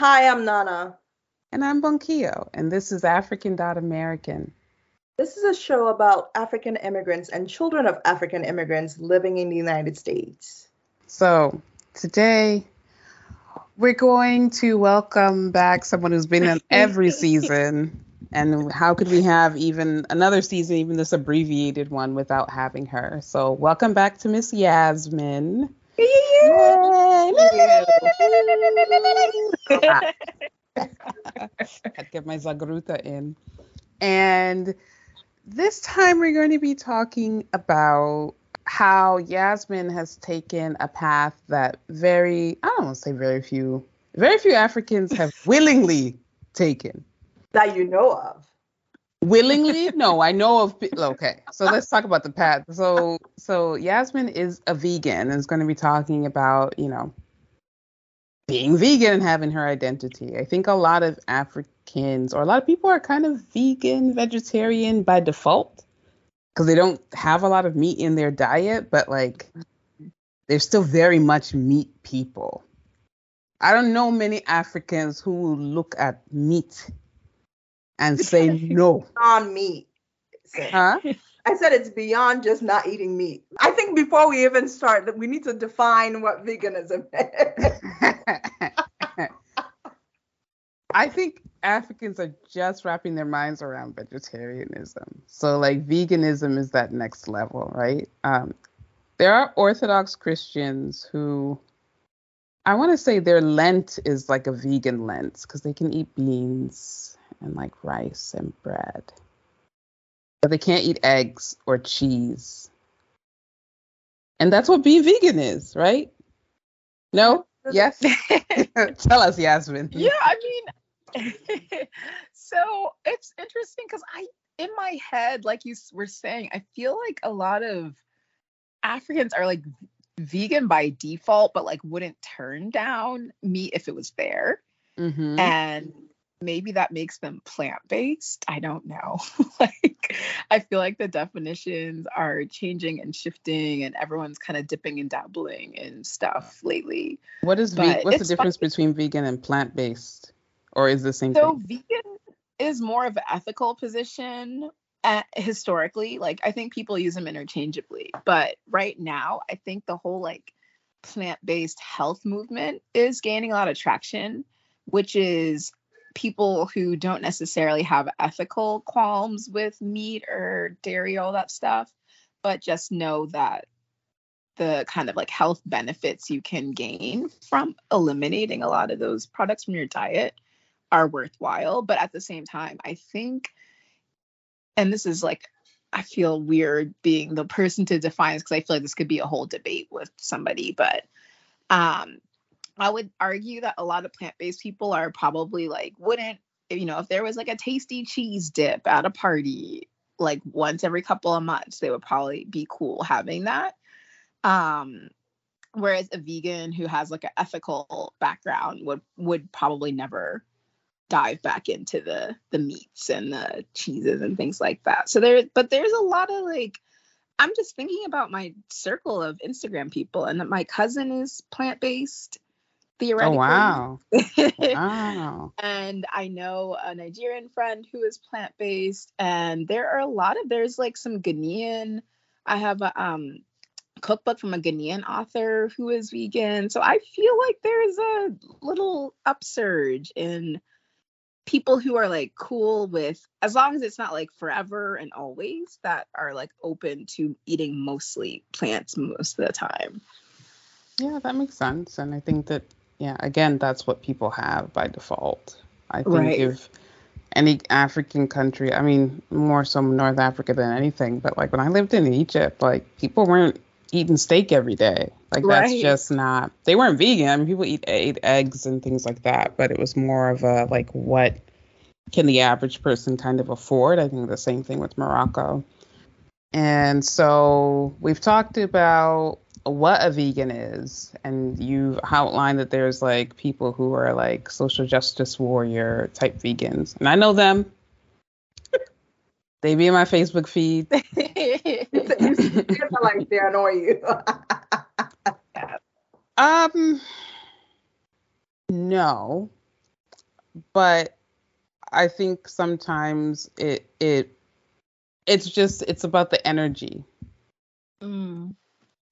Hi, I'm Nana. And I'm Bonkio, and this is African American. This is a show about African immigrants and children of African immigrants living in the United States. So, today we're going to welcome back someone who's been in every season. And how could we have even another season, even this abbreviated one, without having her? So, welcome back to Miss Yasmin. I'd get my Zagruta in. And this time we're going to be talking about how Yasmin has taken a path that very, I don't want to say very few, very few Africans have willingly taken. That you know of. Willingly? no, I know of. Okay, so let's talk about the path. So, so Yasmin is a vegan and is going to be talking about, you know, being vegan and having her identity. I think a lot of Africans or a lot of people are kind of vegan, vegetarian by default because they don't have a lot of meat in their diet, but like they're still very much meat people. I don't know many Africans who look at meat and say no. On meat. Huh? I said it's beyond just not eating meat. I think before we even start, that we need to define what veganism is. I think Africans are just wrapping their minds around vegetarianism. So like veganism is that next level, right? Um, there are Orthodox Christians who I want to say their Lent is like a vegan Lent because they can eat beans and like rice and bread. But they can't eat eggs or cheese. And that's what being vegan is, right? No? Yes? Tell us, Yasmin. Yeah, I mean, so it's interesting because I, in my head, like you were saying, I feel like a lot of Africans are like vegan by default, but like wouldn't turn down meat if it was there. Mm-hmm. And maybe that makes them plant based. I don't know. like, I feel like the definitions are changing and shifting, and everyone's kind of dipping and dabbling in stuff lately. What is ve- what's the difference funny. between vegan and plant based, or is the same? So thing? vegan is more of an ethical position. Uh, historically, like I think people use them interchangeably, but right now, I think the whole like plant based health movement is gaining a lot of traction, which is people who don't necessarily have ethical qualms with meat or dairy, all that stuff, but just know that the kind of like health benefits you can gain from eliminating a lot of those products from your diet are worthwhile. But at the same time, I think, and this is like, I feel weird being the person to define this because I feel like this could be a whole debate with somebody, but um, I would argue that a lot of plant based people are probably like, wouldn't, you know, if there was like a tasty cheese dip at a party, like once every couple of months, they would probably be cool having that. Um, whereas a vegan who has like an ethical background would would probably never dive back into the the meats and the cheeses and things like that. So there, but there's a lot of like I'm just thinking about my circle of Instagram people, and that my cousin is plant based theoretically. Oh, wow. wow. And I know a Nigerian friend who is plant based, and there are a lot of there's like some Ghanaian. I have a um cookbook from a Ghanaian author who is vegan. So I feel like there's a little upsurge in people who are like cool with as long as it's not like forever and always that are like open to eating mostly plants most of the time. Yeah, that makes sense. And I think that yeah, again, that's what people have by default. I think Right. if any African country, I mean, more so North Africa than anything, but like when I lived in Egypt, like people weren't eating steak every day. Like that's just not. They weren't vegan. I mean, people eat ate eggs and things like that, but it was more of a like what can the average person kind of afford? I think the same thing with Morocco. And so we've talked about what a vegan is, and you've outlined that there's like people who are like social justice warrior type vegans, and I know them. they be in my Facebook feed. Like they annoy you. Um, no, but I think sometimes it it it's just it's about the energy. Mm.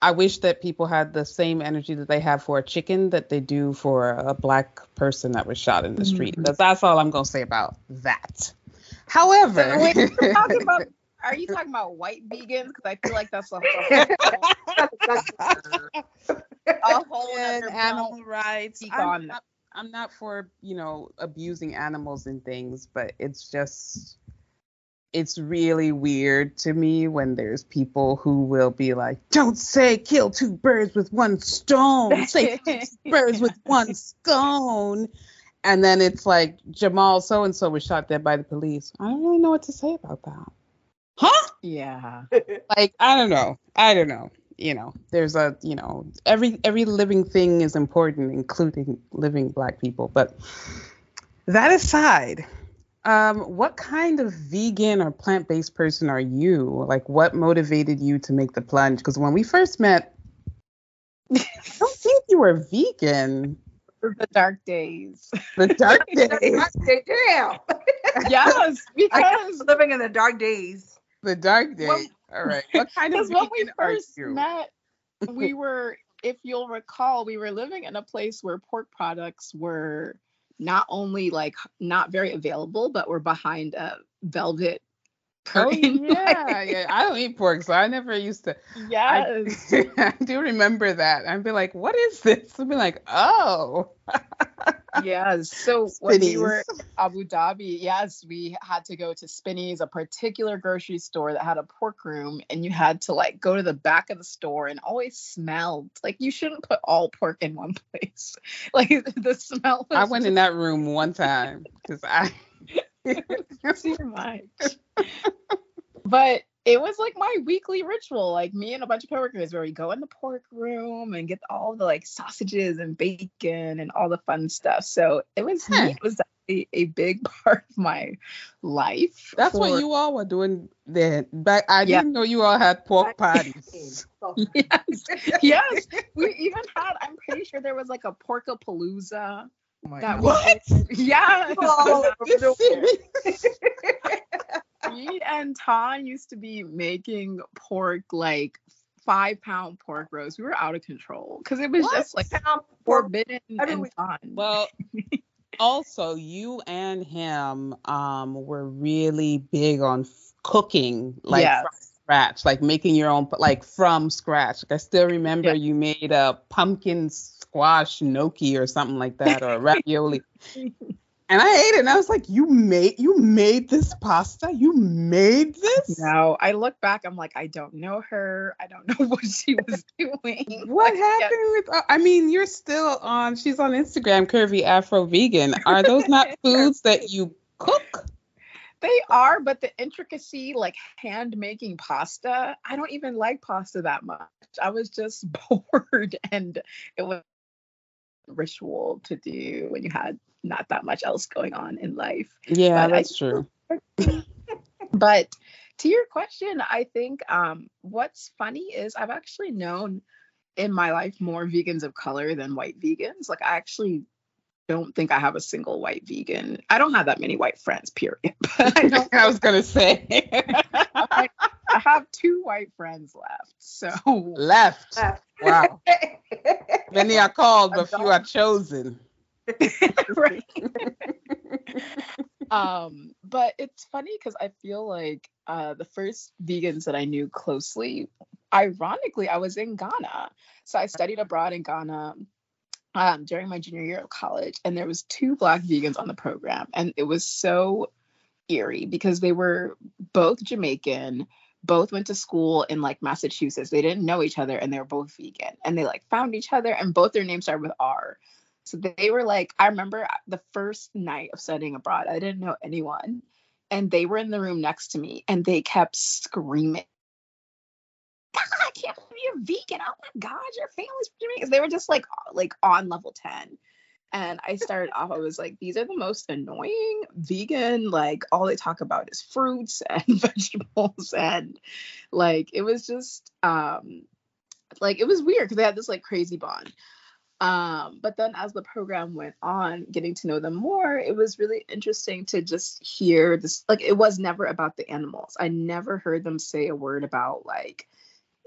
I wish that people had the same energy that they have for a chicken that they do for a black person that was shot in the street. Mhm. That's, that's all I'm gonna say about that. However, So wait, we're talking about, are you talking about white vegans? Because I feel like that's a whole, a whole and other animal rights. I'm, not, I'm not for you know abusing animals and things, but it's just it's really weird to me when there's people who will be like, "Don't say kill two birds with one stone. Say birds with one stone." And then it's like Jamal so and so was shot dead by the police. I don't really know what to say about that. Huh? Yeah. like I don't know. I don't know. You know, there's a you know every every living thing is important, including living black people. But that aside, um, what kind of vegan or plant based person are you? Like, what motivated you to make the plunge? Because when we first met, I don't think you were vegan. the dark days. The dark days. Damn. yes, I because guess living in the dark days. The dark days. Well, All right. What kind of because when we vegan are first you? met, we were, if you'll recall, we were living in a place where pork products were not only like not very available, but we're behind a velvet Oh yeah, yeah. I don't eat pork, so I never used to. I, yes. I do remember that. I'd be like, "What is this?" I'd be like, "Oh, yes. So when we were Spinneys. Abu Dhabi, yes, we had to go to Spinneys, a particular grocery store that had a pork room, and you had to like go to the back of the store and always smelled like you shouldn't put all pork in one place. Like the smell. Was I went in that room one time because I." too much. but it was like my weekly ritual, like me and a bunch of coworkers, where we go in the pork room and get all the like sausages and bacon and all the fun stuff. So it was Huh. it was a, a big part of my life. That's for- what you all were doing then. But I Yeah. didn't know you all had pork parties. Yes, yes. We even had. I'm pretty sure there was like a porkapalooza. That What? Yeah. Oh, me and Ton used to be making pork like five pound pork roast. We were out of control because it was What? just like Pound forbidden How and fun. Well, also you and him um were really big on f- cooking, like Yes. From scratch, like making your own, like from scratch. Like I still remember Yeah. you made a pumpkin squash gnocchi or something like that, or ravioli. And I ate it, and I was like, "You made you made this pasta? You made this? no, I look back, I'm like, I don't know her. I don't know what she was doing. What Like, happened with? uh, I mean, you're still on. She's on Instagram, curvy Afro vegan. Are those not foods that you cook? They are, but the intricacy, like hand making pasta, I don't even like pasta that much. I was just bored and it was ritual to do when you had not that much else going on in life. Yeah, But I- that's true. But to your question, I think um, what's funny is I've actually known in my life more vegans of color than white vegans. Like I actually don't think I have a single white vegan. I don't have that many white friends, period. But I don't I was gonna say I have two white friends left. So left. Wow, many are called, but few are chosen. right. um, but it's funny because I feel like uh, the first vegans that I knew closely, ironically, I was in Ghana. So I studied abroad in Ghana um, during my junior year of college, and there was two black vegans on the program, and it was so eerie because they were both Jamaican. Both went to school in like Massachusetts. They didn't know each other and they were both vegan. And they like found each other and both their names started with R. So they were like, I remember the first night of studying abroad, I didn't know anyone. And they were in the room next to me and they kept screaming, God, I can't believe you're vegan. Oh my God, your family's Jamaican. They were just like like on level 10. And I started off, I was like, these are the most annoying vegan. Like, all they talk about is fruits and vegetables. And like, it was just, um, like, it was weird because they had this like crazy bond. Um, but then as the program went on, getting to know them more, it was really interesting to just hear this. Like, it was never about the animals. I never heard them say a word about like,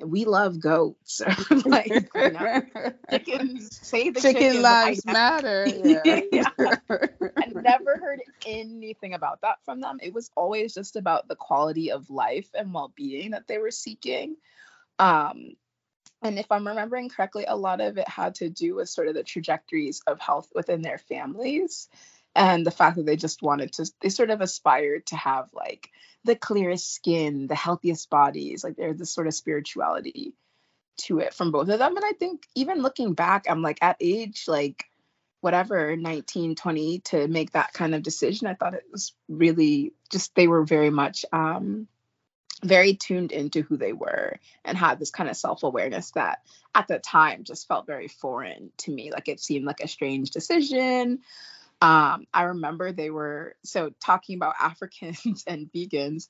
we love goats. like, you know, chickens, say the Chicken chickens. lives matter. Yeah. Yeah. I never heard anything about that from them. It was always just about the quality of life and well-being that they were seeking. Um, and if I'm remembering correctly, a lot of it had to do with sort of the trajectories of health within their families and the fact that they just wanted to, they sort of aspired to have like the clearest skin, the healthiest bodies. Like there's this sort of spirituality to it from both of them. And I think even looking back, I'm like at age like whatever 19 20 to make that kind of decision i thought it was really just they were very much um very tuned into who they were and had this kind of self-awareness that at the time just felt very foreign to me like it seemed like a strange decision um, I remember they were so talking about Africans and vegans.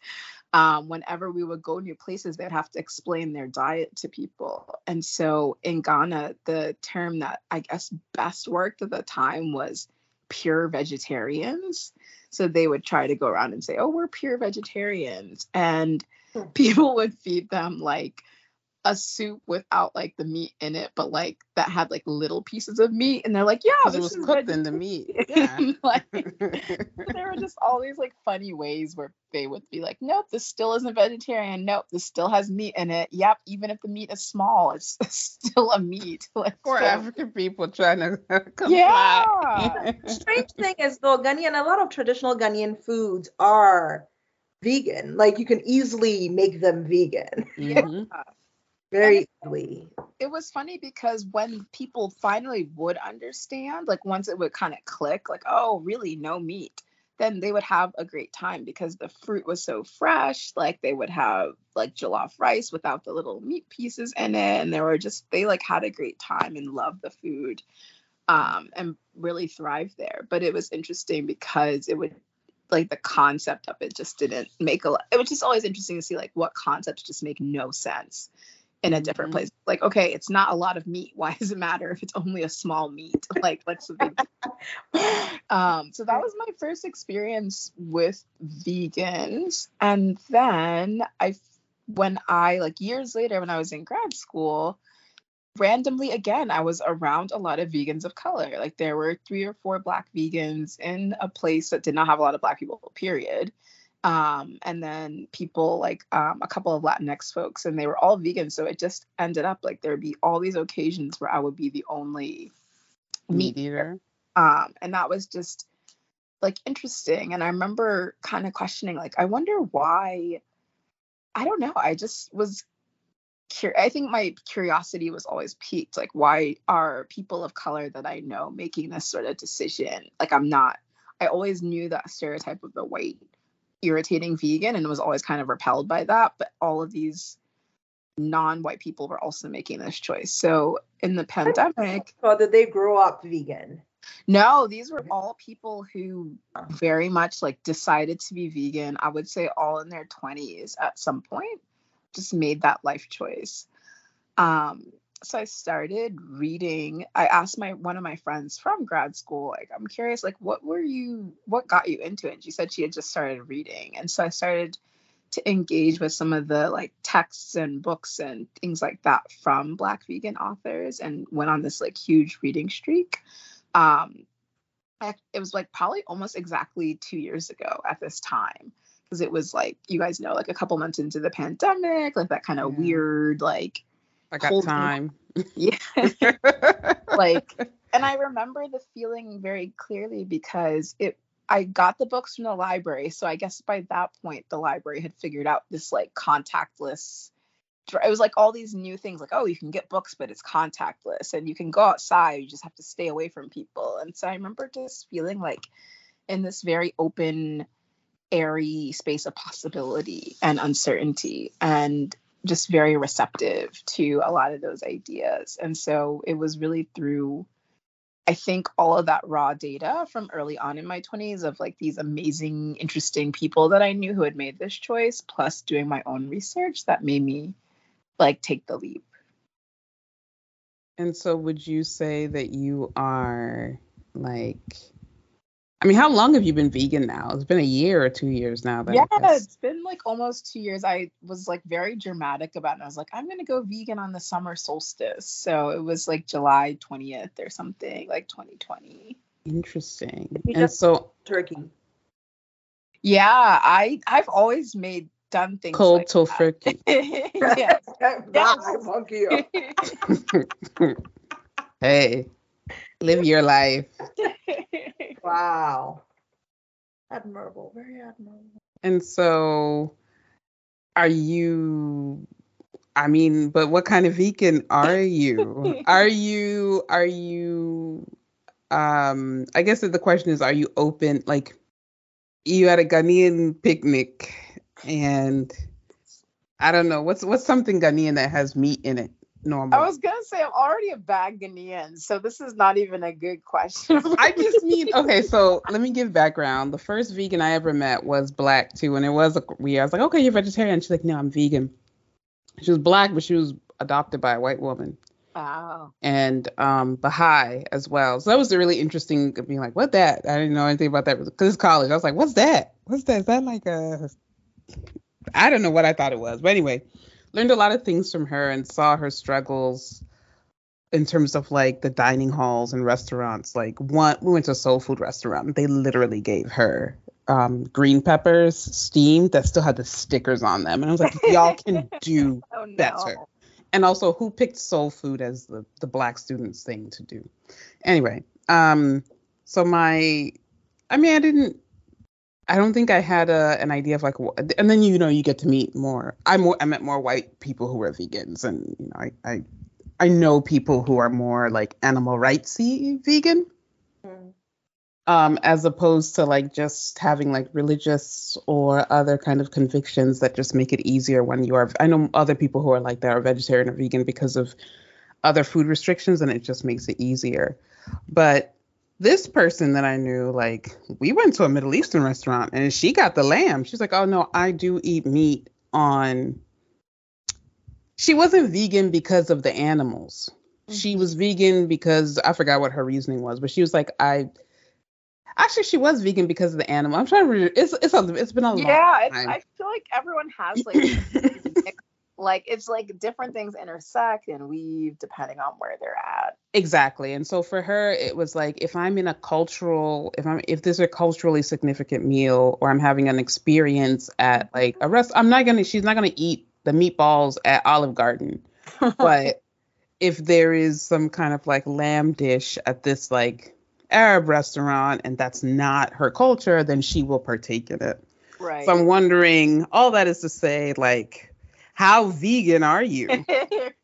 Um, whenever we would go new places, they'd have to explain their diet to people. And so in Ghana, the term that I guess best worked at the time was pure vegetarians. So they would try to go around and say, "Oh, we're pure vegetarians," and people would feed them like a soup without like the meat in it, but like that had like little pieces of meat, and they're like, yeah, Because it this was is cooked in the meat. Yeah. like there were just all these like funny ways where they would be like, nope, this still isn't vegetarian. Nope, this still has meat in it. Yep, even if the meat is small, it's still a meat. Like Poor so- African people trying to comply. Yeah. strange thing is though Ghanaian, a lot of traditional Ghanaian foods are vegan. Like you can easily make them vegan. Mhm. Very easily. it was funny because when people finally would understand, like once it would kind of click, like, oh, really, no meat, then they would have a great time because the fruit was so fresh. Like they would have like jollof rice without the little meat pieces in it. And they were just, they like had a great time and loved the food um, and really thrived there. But it was interesting because it would, like the concept of it just didn't make a lot. It was just always interesting to see like what concepts just make no sense in a different Mhm. place. Like, okay, it's not a lot of meat. Why does it matter if it's only a small meat? Like, what's the big? Um, so that was my first experience with vegans. And then I, when I, like years later, when I was in grad school, randomly again, I was around a lot of vegans of color. Like, there were three or four black vegans in a place that did not have a lot of black people, period um, and then people like um, a couple of Latinx folks, and they were all vegan. So it just ended up like there'd be all these occasions where I would be the only Meat eater. um, and that was just like interesting. And I remember kind of questioning, like, I wonder why. I don't know. I just was. Cur- I think my curiosity was always piqued. Like, why are people of color that I know making this sort of decision? Like, I'm not. I always knew that stereotype of the white irritating vegan and was always kind of repelled by that. But all of these non-white people were also making this choice. So in the pandemic, So did they grow up vegan? no, these were all people who very much like decided to be vegan. I would say all in their 20s at some point, just made that life choice. Um, so I started reading. I asked my one of my friends from grad school, like, I'm curious, like, what were you, what got you into it? And she said she had just started reading, and so I started to engage with some of the like texts and books and things like that from Black vegan authors, and went on this like huge reading streak. Um, I, it was like probably almost exactly two years ago at this time because it was like you guys know like a couple months into the pandemic like that kind of Yeah. weird like I got me. time. yeah like and i remember the feeling very clearly because it i got the books from the library so i guess by that point the library had figured out this like contactless it was like all these new things like oh you can get books but it's contactless and you can go outside you just have to stay away from people and so i remember just feeling like in this very open airy space of possibility and uncertainty and just very receptive to a lot of those ideas. And so it was really through I think all of that raw data from early on in my 20s of like these amazing, interesting people that I knew who had made this choice, plus doing my own research, that made me like take the leap. And so, would you say that you are like, I mean, how long have you been vegan now? It's been a year or two years now. yeah, it's been like almost two years. I was like very dramatic about it. I was like, I'm gonna go vegan on the summer solstice. So it was like July 20th or something, like 2020. Interesting. And so turkey. Yeah, I I've always made done things cold like tofurkey. yes. yes. hey, live your life. wow. Admirable. Very admirable. And so, are you? I mean, but what kind of vegan are you? are you? Are you? Um, I guess that the question is, are you open? Like, you had a Ghanaian picnic, and I don't know what's what's something Ghanaian that has meat in it. Normally, I was gonna say I'm already a bad Ghanaian, so this is not even a good question. I just mean okay. So let me give background. The first vegan I ever met was black too, and it was a weird. I was like, okay, you're vegetarian. She's like, no, I'm vegan. She was black, but she was adopted by a white woman, Wow. and um, Baha'i as well. So that was really interesting. Being like, what that? I didn't know anything about that because it's college. I was like, what's that? What's that? Is that like a? I don't know what I thought it was, but anyway, learned a lot of things from her and saw her struggles in terms of like the dining halls and restaurants. Like one, we went to a soul food restaurant. They literally gave her um, green peppers steamed that still had the stickers on them, and I was like, y'all can do Oh no. better. And also, who picked soul food as the the black students thing to do? Anyway, um, so my, I mean, I didn't. I don't think I had a, an idea of like, and then you know you get to meet more. I more I met more white people who were vegans, and you know I I, I know people who are more like animal rightsy vegan, Mm. um, as opposed to like just having like religious or other kind of convictions that just make it easier when you are. I know other people who are like that are vegetarian or vegan because of other food restrictions, and it just makes it easier. But this person that I knew, like, we went to a Middle Eastern restaurant and she got the lamb. She's like, oh no, I do eat meat on. She wasn't vegan because of the animals. She mm-hmm. was vegan because I forgot what her reasoning was, but she was like, I. Actually, she was vegan because of the animal. I'm trying to. Re- it's it's a, it's been a long time. Yeah. I feel like everyone has like like it's like different things intersect and weave depending on where they're at. Exactly. And so for her, it was like if I'm in a cultural, if I'm if this is a culturally significant meal or I'm having an experience at like a rest, I'm not gonna. She's not gonna eat the meatballs at Olive Garden, but if there is some kind of like lamb dish at this like Arab restaurant and that's not her culture, then she will partake in it. Right. So I'm wondering, all that is to say, like, how vegan are you?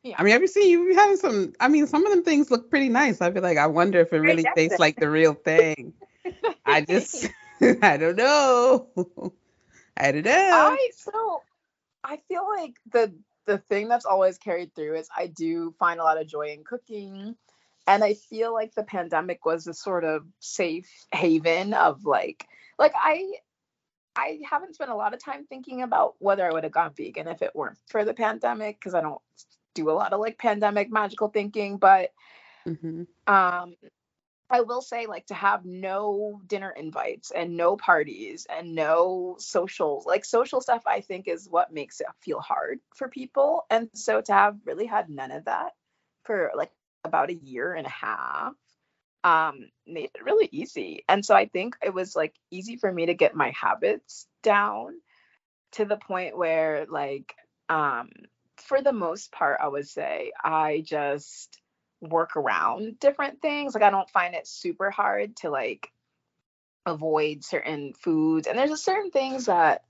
yeah. I mean, have you seen you having some? I mean, some of them things look pretty nice. I feel like I wonder if it really yes. tastes like the real thing. I just, I don't know. I don't know. I so I feel like the the thing that's always carried through is I do find a lot of joy in cooking. And I feel like the pandemic was a sort of safe haven of like like I I haven't spent a lot of time thinking about whether I would have gone vegan if it weren't for the pandemic because I don't do a lot of like pandemic magical thinking, but Mhm. um I will say like to have no dinner invites and no parties and no socials like social stuff I think is what makes it feel hard for people and so to have really had none of that for like about a year and a half um made it really easy and so I think it was like easy for me to get my habits down to the point where like um for the most part I would say I just work around different things. Like I don't find it super hard to like avoid certain foods. And there's just certain things that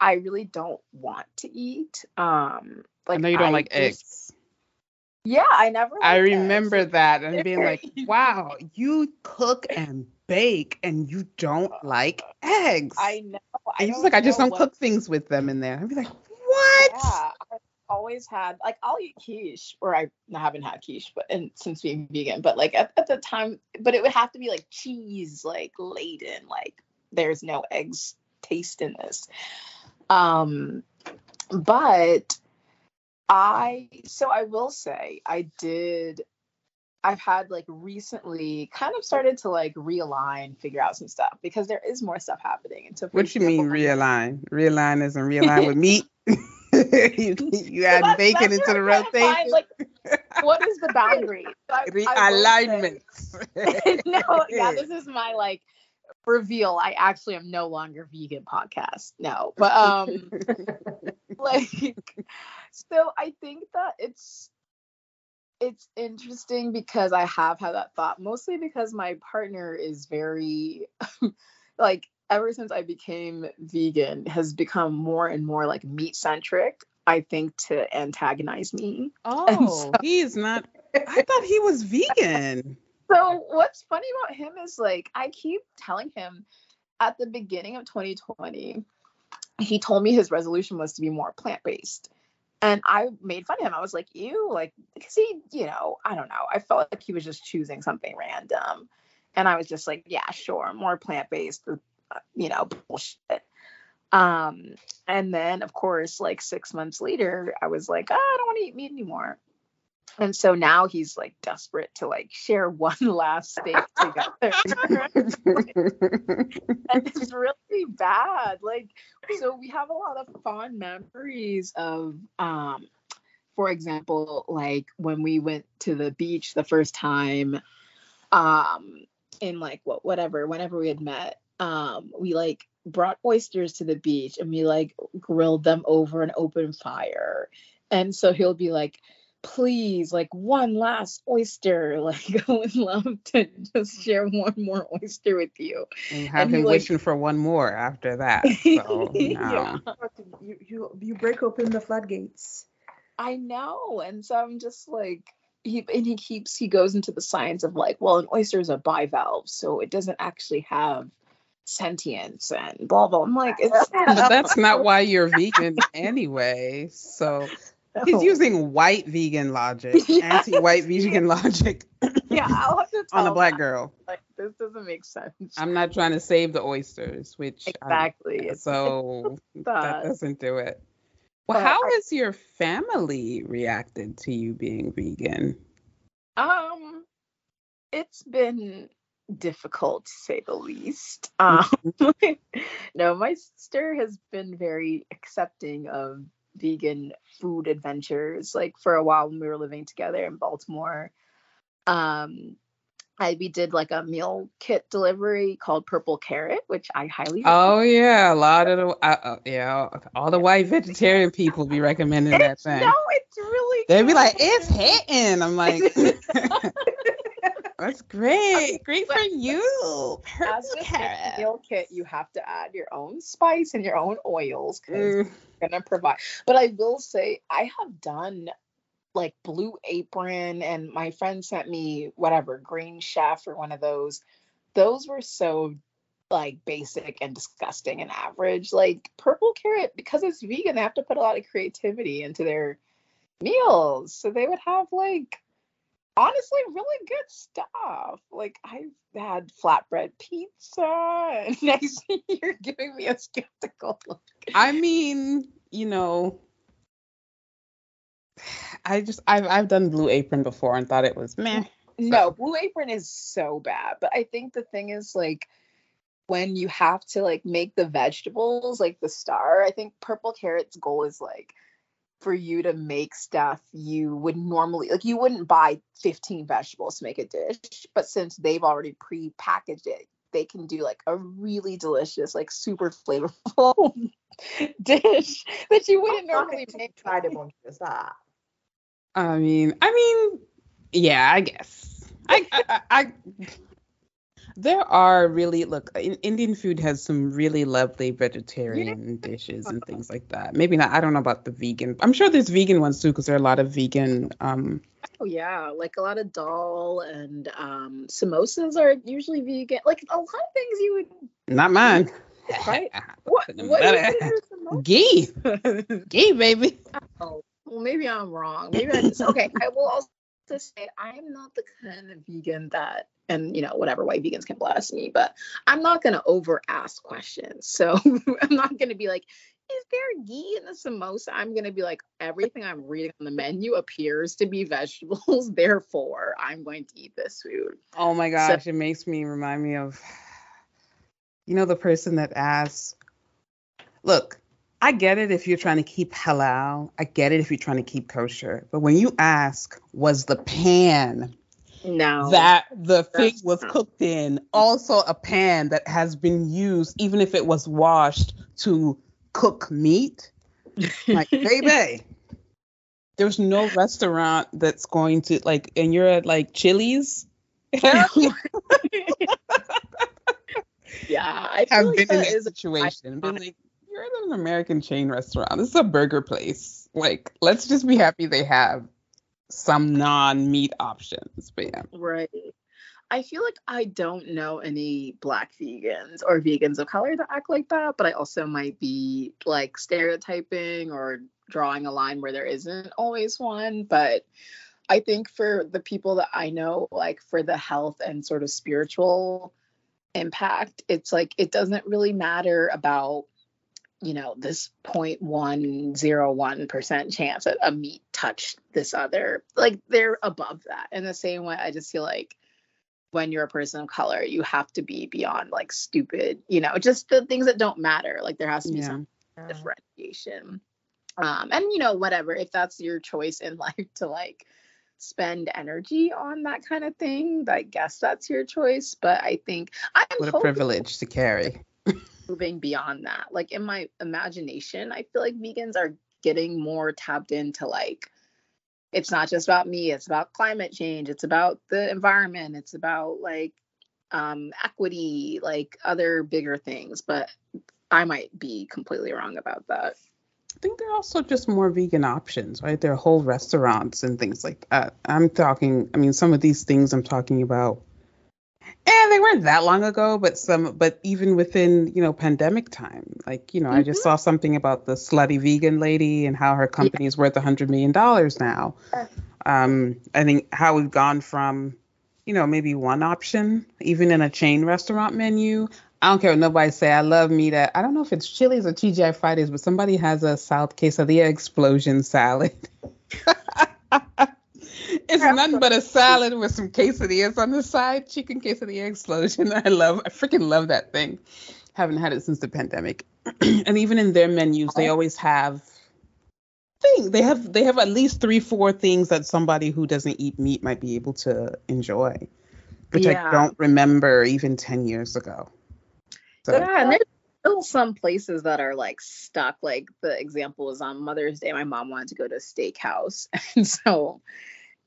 I really don't want to eat. Um like I know you don't like just- eggs. Yeah, I never I remember that and being like, wow, you cook and bake and you don't like eggs. I know. I and he's like, I just don't what- cook things with them in there. I'd be like, what? Yeah. I've always had like I'll eat quiche, or I haven't had quiche, but and since being vegan, but like at, at the time, but it would have to be like cheese, like laden, like there's no eggs taste in this. Um, but I so I will say I did I've had like recently kind of started to like realign, figure out some stuff because there is more stuff happening. And so What you mean realign? Realign isn't realign with meat. you you add That's- bacon into the what I'm trying to rotation. find, Like, what is the boundary? So I- I Realignment. no, yeah, this is my like reveal. I actually am no longer vegan podcast. No, but um, like, so I think that it's it's interesting because I have had that thought mostly because my partner is very like ever since I became vegan has become more and more like meat centric. I think to antagonize me. oh, he's not. I thought he was vegan. So what's funny about him is like I keep telling him at the beginning of 2020, he told me his resolution was to be more plant-based. And I made fun of him. I was like, "You like, because he, you know, I don't know. I felt like he was just choosing something random. And I was just like, yeah, sure, more plant-based, uh, you know, bullshit. Um, and then of course, like six months later, I was like, oh, I don't want to eat meat anymore. And so now he's like desperate to like share one last steak together. and it's really bad. Like, so we have a lot of fond memories of, um, for example, like when we went to the beach the first time, um, in like what whatever, whenever we had met, um, we like brought oysters to the beach and we like grilled them over an open fire. And so he'll be like, please, like one last oyster. Like I would love to just share one more oyster with you. and have And he, him like- wishing for one more after that. So, Yeah. You, you you break open the floodgates. I know. And so I'm just like he and he keeps he goes into the science of like, well, an oyster is a bivalve, so it doesn't actually have sentience and blah blah. I'm like, it's But that's not why you're vegan anyway. So he's using white vegan logic, Yeah. anti-white vegan logic yeah, I'll have to tell on a black him, girl. Like this doesn't make sense. I'm not trying to save the oysters, which exactly. So that that. doesn't do it. Well, But how I- has your family reacted to you being vegan? Um, it's been difficult to say the least. Um, no, my sister has been very accepting of vegan food adventures. Like for a while when we were living together in Baltimore, um, I we did like a meal kit delivery called Purple Carrot, which I highly Oh yeah, a lot of the uh, uh, yeah, all the white vegetarian people be recommending that thing. No, it's really. They'd be like, "It's hitting." I'm like, "That's great, great for you." As Purple with carrot. meal kit, you have to add your own spice and your own oils 'cause Mm, gonna provide. But I will say I have done like Blue Apron, and my friend sent me whatever Green Chef or one of those. Those were so like basic and disgusting and average. Like Purple Carrot, because it's vegan, they have to put a lot of creativity into their meals, so they would have like honestly really good stuff. Like I've had flatbread pizza, and next you're giving me a skeptical look. I mean, you know, I just I've I've done Blue Apron before and thought it was meh. No, Blue Apron is so bad. But I think the thing is like when you have to like make the vegetables like the star, I think Purple Carrot's goal is like for you to make stuff you would normally like you wouldn't buy 15 vegetables to make a dish, but since they've already pre-packaged it, they can do like a really delicious, like super flavorful dish that you wouldn't normally make. Try to one just that. I mean, I mean, yeah, I guess. I, I, I, I there are really look. in- Indian food has some really lovely vegetarian dishes and things like that. Maybe not. I don't know about the vegan. I'm sure there's vegan ones too, because there are a lot of vegan. Um, Oh yeah, like a lot of dal and um samosas are usually vegan. Like a lot of things you would not mine. Right. what what better. is samosa? Ghee, ghee, baby. Oh, maybe I'm wrong. Maybe I just okay. I will also say I am not the kind of vegan that and you know whatever white vegans can blast me but i'm not going to over ask questions. So i'm not going to be like is there ghee in the samosa? I'm going to be like everything i'm reading on the menu appears to be vegetables therefore i'm going to eat this food. Oh my gosh so, it makes me remind me of you know the person that asks look I get it if you're trying to keep halal. I get it if you're trying to keep kosher. But when you ask, was the pan no that the thing was cooked in also a pan that has been used, even if it was washed to cook meat? Like, baby, there's no restaurant that's going to like, and you're at like Chili's. yeah, I have like been in that situation. Been like, you're at an American chain restaurant. This is a burger place. Like, let's just be happy they have some non-meat options. But yeah. Right. I feel like I don't know any black vegans or vegans of color that act like that, but I also might be like stereotyping or drawing a line where there isn't always one. But I think for the people that I know, like for the health and sort of spiritual impact, it's like it doesn't really matter about you know this 0.101% chance that a meat touched this other like they're above that. In the same way i just feel like when you're a person of color you have to be beyond like stupid you know just the things that don't matter. Like there has to be yeah. some differentiation. Um and you know whatever if that's your choice in life to like spend energy on that kind of thing i guess that's your choice. But i think i'm what a privilege to carry moving beyond that. Like in my imagination, I feel like vegans are getting more tapped into like it's not just about me, it's about climate change, it's about the environment, it's about like um equity, like other bigger things, but I might be completely wrong about that. I think there are also just more vegan options, right? There are whole restaurants and things like that. I'm talking, I mean, some of these things I'm talking about and they weren't that long ago, but some, but even within you know pandemic time, like you know, mm-hmm. I just mm-hmm. saw something about the slutty vegan lady and how her company is worth a hundred million dollars now. Um, I think how we've gone from, you know, maybe one option, even in a chain restaurant menu. I don't care what nobody say. I love meat at I don't know if it's Chili's or TGI Fridays, but somebody has a South quesadilla explosion salad. It's nothing but a salad with some quesadillas on the side, chicken quesadilla explosion. I love, I freaking love that thing. Haven't had it since the pandemic. and even in their menus, they oh. always have thing. They have they have at least three, four things that somebody who doesn't eat meat might be able to enjoy, which yeah. I don't remember even ten years ago. So. Yeah, and there's still some places that are like stuck. Like the example was on Mother's Day. My mom wanted to go to a steakhouse, and so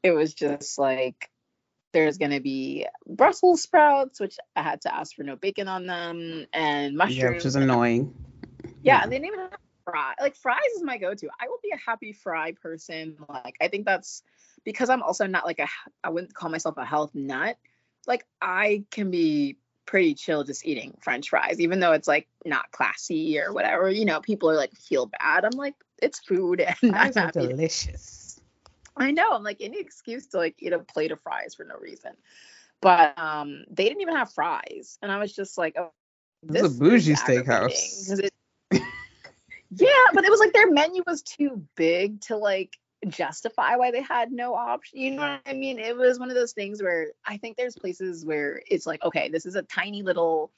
it was just like there's going to be Brussels sprouts, which I had to ask for no bacon on them, and mushrooms. Yeah, which is annoying. Yeah, yeah. they didn't even have fry. Like fries is my go-to. I will be a happy fry person. Like I think that's because I'm also not like a. I wouldn't call myself a health nut. Like I can be pretty chill just eating French fries, even though it's like not classy or whatever. You know, people are like feel bad. I'm like it's food and fries I'm happy. delicious. I know. I'm like any excuse to like eat a plate of fries for no reason. But um they didn't even have fries. And I was just like, oh, this is a bougie steakhouse. It, yeah, but it was like their menu was too big to like justify why they had no option. You know what I mean? It was one of those things where I think there's places where it's like, okay, this is a tiny little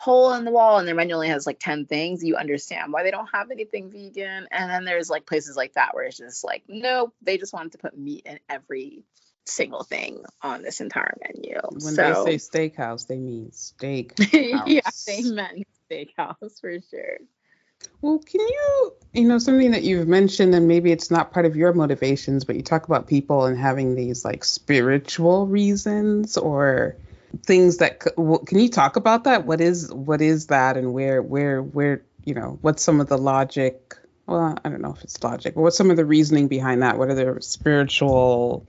hole in the wall and their menu only has like 10 things, you understand why they don't have anything vegan. And then there's like places like that where it's just like, nope, they just wanted to put meat in every single thing on this entire menu. When so, they say steakhouse, they mean steak. yeah, they meant steakhouse for sure. Well, can you, you know, something that you've mentioned, and maybe it's not part of your motivations, but you talk about people and having these like spiritual reasons or things that can you talk about that? What is what is that and where where where you know what's some of the logic? Well i don't know if it's logic but what's some of the reasoning behind that? What are the spiritual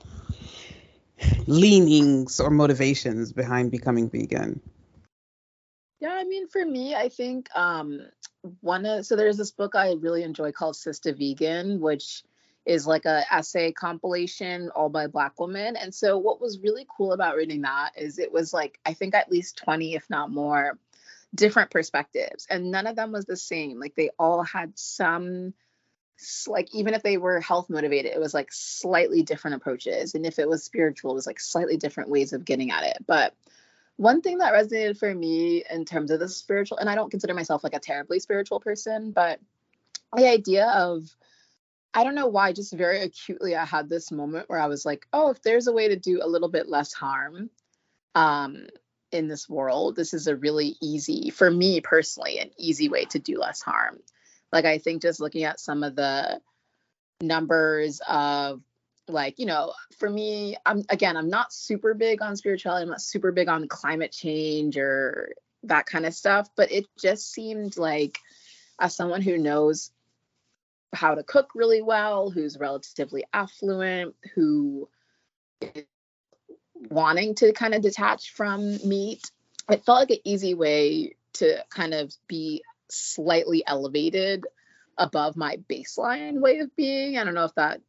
leanings or motivations behind becoming vegan? Yeah i mean for me i think um one of so there's this book i really enjoy called Sistah Vegan which is like a essay compilation all by black women. And so what was really cool about reading that is it was like i think at least 20 if not more different perspectives. And none of them was the same. Like they all had some like even if they were health motivated it was like slightly different approaches. And if it was spiritual it was like slightly different ways of getting at it. But one thing that resonated for me in terms of the spiritual and i don't consider myself like a terribly spiritual person but the idea of I don't know why, just very acutely, I had this moment where I was like, oh, if there's a way to do a little bit less harm um, in this world, this is a really easy, for me personally, an easy way to do less harm. Like, I think just looking at some of the numbers of, like, you know, for me, I'm again, I'm not super big on spirituality, I'm not super big on climate change or that kind of stuff, but it just seemed like, as someone who knows how to cook really well, who's relatively affluent, who is wanting to kind of detach from meat. It felt like an easy way to kind of be slightly elevated above my baseline way of being. I don't know if that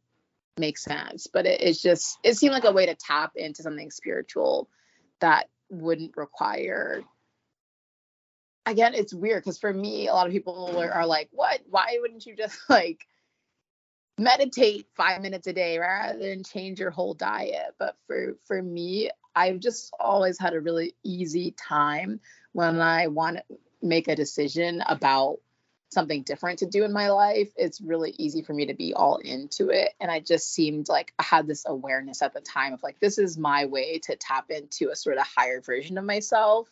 makes sense, but it, it's just, it seemed like a way to tap into something spiritual that wouldn't require again, it's weird because for me, a lot of people are, are, like, "What? Why wouldn't you just like meditate five minutes a day rather than change your whole diet?" But for for me, I've just always had a really easy time when I want to make a decision about something different to do in my life. It's really easy for me to be all into it, and I just seemed like I had this awareness at the time of like, this is my way to tap into a sort of higher version of myself.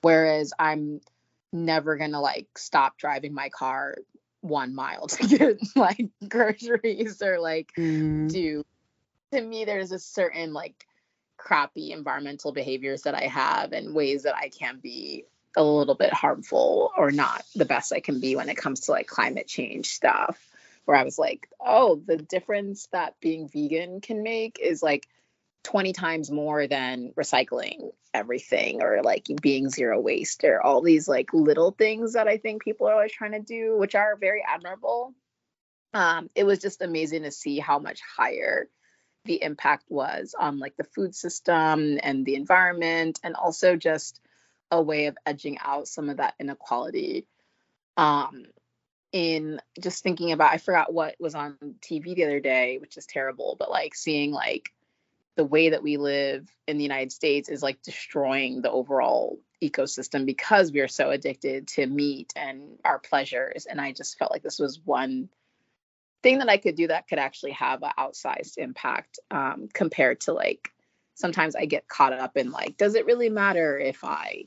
Whereas I'm never gonna like stop driving my car one mile to get like groceries or like mm. do to me there's a certain like crappy environmental behaviors that I have and ways that I can be a little bit harmful or not the best I can be when it comes to like climate change stuff where I was like, oh, the difference that being vegan can make is like 20 times more than recycling everything or like being zero waste or all these like little things that I think people are always trying to do, which are very admirable. Um, it was just amazing to see how much higher the impact was on like the food system and the environment and also just a way of edging out some of that inequality um in just thinking about i forgot what was on tv the other day which is terrible but like seeing like the way that we live in the United States is like destroying the overall ecosystem because we are so addicted to meat and our pleasures. And I just felt like this was one thing that I could do that could actually have an outsized impact um, compared to like sometimes I get caught up in like, does it really matter if I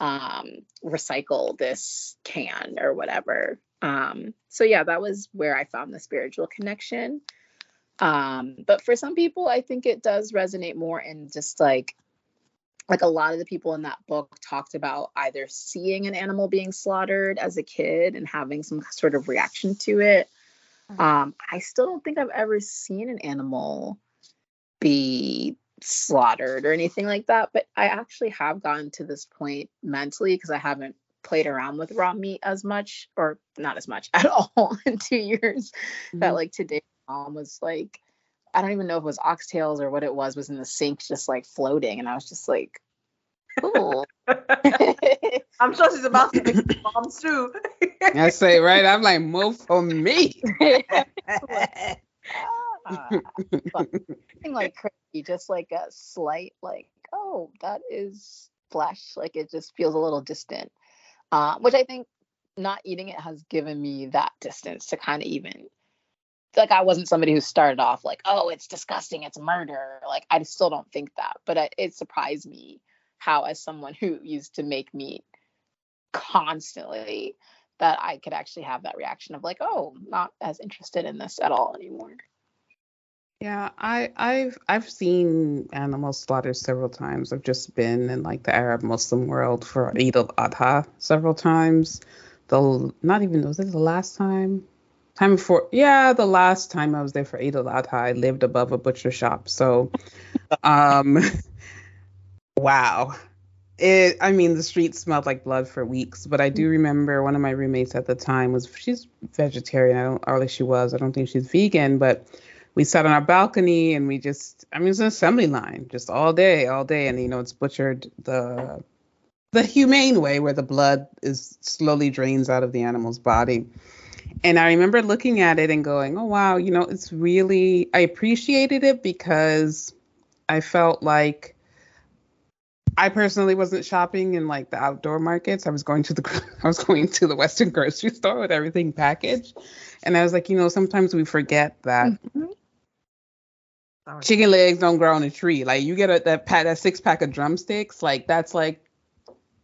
um, recycle this can or whatever? Um, so yeah, that was where I found the spiritual connection. Um, but for some people, I think it does resonate more and just like like a lot of the people in that book talked about either seeing an animal being slaughtered as a kid and having some sort of reaction to it. Mm-hmm. Um, I still don't think I've ever seen an animal be slaughtered or anything like that, but I actually have gotten to this point mentally because I haven't played around with raw meat as much or not as much at all in two years mm-hmm. that like today mom was like, I don't even know if it was oxtails or what it was, was in the sink just like floating. And I was just like, oh. I'm sure she's about to make moms too. I say, right? I'm like, move for me. like crazy, just like a slight, like, oh, that is flesh. Like it just feels a little distant. Uh, which I think not eating it has given me that distance to kind of even like I wasn't somebody who started off like, oh, it's disgusting, it's murder. Like I still don't think that, but it, it surprised me how, as someone who used to make meat constantly, that I could actually have that reaction of like, oh, not as interested in this at all anymore. Yeah, I, I've I've seen animals slaughtered several times. I've just been in like the Arab Muslim world for Eid al-Adha several times. The not even was it the last time? Time before yeah the last time i was there for eid al-adha i lived above a butcher shop. So um wow. It i mean the streets smelled like blood for weeks but i do remember one of my roommates at the time was she's vegetarian. I don't or at least she was. I don't think she's vegan but we sat on our balcony and we just i mean it's an assembly line just all day all day. And you know it's butchered the the humane way where the blood is slowly drains out of the animal's body and i remember looking at it and going oh wow you know it's really i appreciated it because i felt like I personally wasn't shopping in like the outdoor markets. I was going to the I was going to the Western grocery store with everything packaged, and I was like, you know, sometimes we forget that mm-hmm. chicken legs don't grow on a tree. Like you get a, that pack, that six pack of drumsticks, like that's like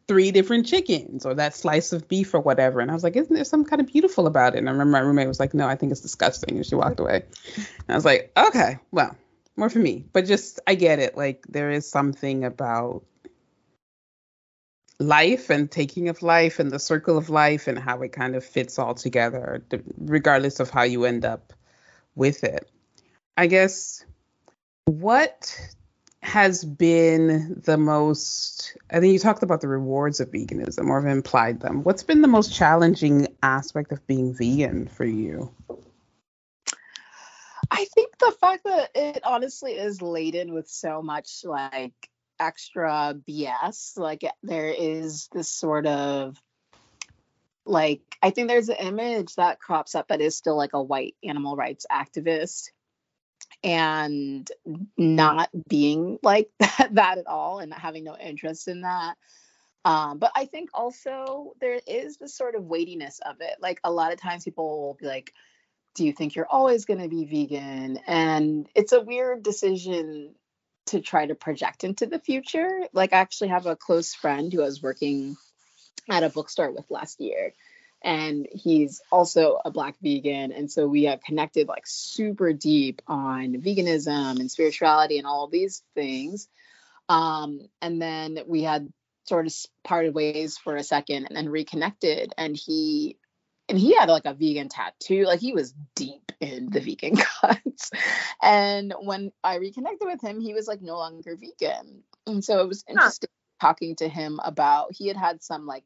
three different chickens or that slice of beef or whatever. And I was like, isn't there something kind of beautiful about it? And I remember my roommate was like, no, I think it's disgusting, and she walked away. And I was like, okay, well, more for me. But just I get it. Like there is something about life and taking of life and the circle of life and how it kind of fits all together, regardless of how you end up with it. I guess what has been the most, I think you talked about the rewards of veganism or have implied them. What's been the most challenging aspect of being vegan for you? I think the fact that it honestly is laden with so much like extra BS. Like there is this sort of like I think there's an image that crops up that is still like a white animal rights activist and not being like that, that at all and having no interest in that. Um, but I think also there is this sort of weightiness of it. Like a lot of times people will be like, do you think you're always going to be vegan? And it's a weird decision to try to project into the future. Like I actually have a close friend who I was working at a bookstore with last year and he's also a black vegan. And so we have connected like super deep on veganism and spirituality and all these things. Um, and then we had sort of parted ways for a second and then reconnected. And he and he had like a vegan tattoo. Like he was deep in the vegan cuts and when i reconnected with him he was like no longer vegan. And so it was interesting huh. talking to him about he had had some like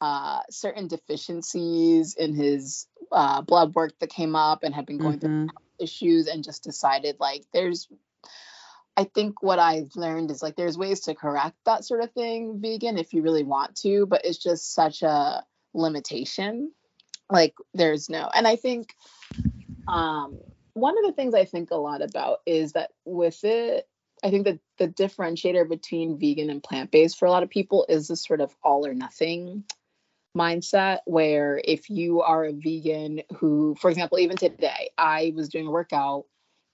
uh, certain deficiencies in his uh, blood work that came up and had been going mm-hmm. through issues and just decided like there's I think what I've learned is like there's ways to correct that sort of thing vegan if you really want to, but it's just such a limitation like there's no and i think um one of the things i think a lot about is that with it i think that the differentiator between vegan and plant-based for a lot of people is this sort of all or nothing mindset where if you are a vegan who for example even today i was doing a workout